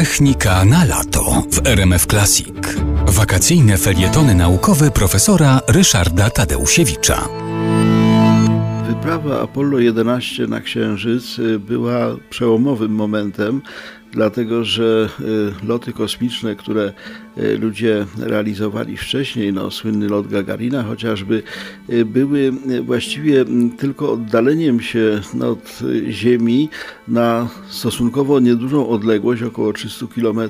Technika na lato w RMF Classic. Wakacyjne felietony naukowe profesora Ryszarda Tadeusiewicza. Wyprawa Apollo 11 na Księżyc y, była przełomowym momentem, dlatego że y, loty kosmiczne, które y, ludzie realizowali wcześniej, no, słynny lot Gagarina chociażby, były właściwie tylko oddaleniem się od Ziemi na stosunkowo niedużą odległość, około 300 km,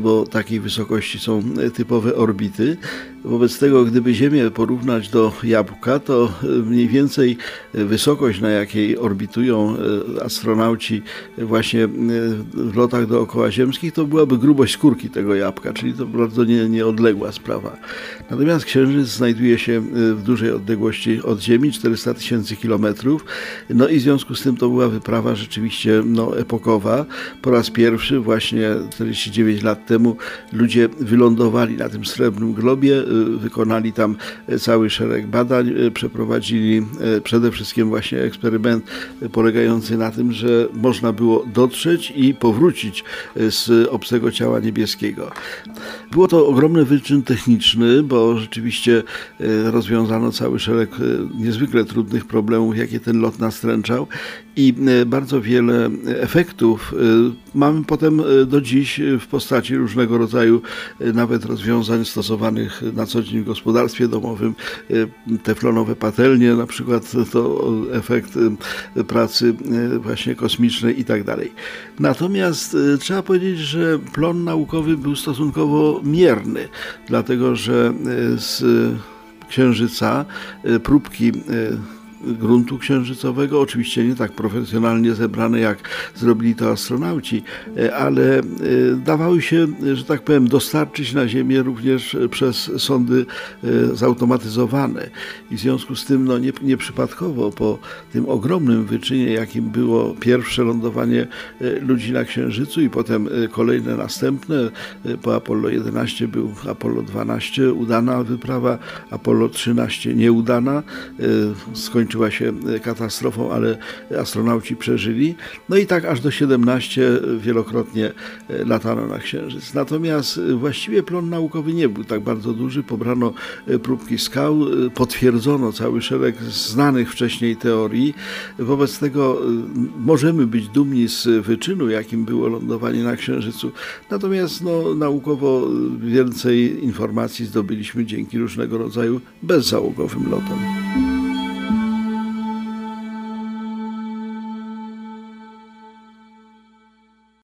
bo takiej wysokości są typowe orbity. Wobec tego, gdyby Ziemię porównać do jabłka, to mniej więcej wysokość, na jakiej orbitują astronauci właśnie w lotach dookoła ziemskich, to byłaby grubość skórki tego jabłka, czyli to bardzo nie, nieodległa sprawa. Natomiast Księżyc znajduje się w dużej odległości od Ziemi, 400 tysięcy kilometrów, no i w związku z tym to była wyprawa rzeczywiście no, epokowa. Po raz pierwszy, właśnie 49 lat temu, ludzie wylądowali na tym srebrnym globie, wykonali tam cały szereg badań, przeprowadzili przede wszystkim właśnie eksperyment polegający na tym, że można było dotrzeć i powrócić z obcego ciała niebieskiego. Było to ogromny wyczyn techniczny, bo rzeczywiście rozwiązano cały szereg niezwykle trudnych problemów, jakie ten lot nastręczał i bardzo wiele efektów mamy potem do dziś w postaci różnego rodzaju nawet rozwiązań stosowanych na co dzień w gospodarstwie domowym. Teflonowe patelnie na przykład to efekt pracy właśnie kosmicznej i tak dalej. Natomiast trzeba powiedzieć, że plon naukowy był stosunkowo mierny, dlatego że z Księżyca próbki gruntu księżycowego, oczywiście nie tak profesjonalnie zebrane jak zrobili to astronauci, e, ale e, dawały się, że tak powiem, dostarczyć na Ziemię również przez sondy e, zautomatyzowane. I w związku z tym no, nie, nieprzypadkowo po tym ogromnym wyczynie, jakim było pierwsze lądowanie ludzi na Księżycu i potem kolejne następne, po Apollo 11 był Apollo 12 udana wyprawa, Apollo 13 nieudana, skończyła skończyła się e, katastrofą, ale astronauci przeżyli. No i tak aż do 17 wielokrotnie e, latano na Księżyc. Natomiast e, właściwie plon naukowy nie był tak bardzo duży. Pobrano próbki skał, potwierdzono cały szereg znanych wcześniej teorii. Wobec tego możemy być dumni z wyczynu, jakim było lądowanie na Księżycu. Natomiast no, naukowo więcej informacji zdobyliśmy dzięki różnego rodzaju bezzałogowym lotom.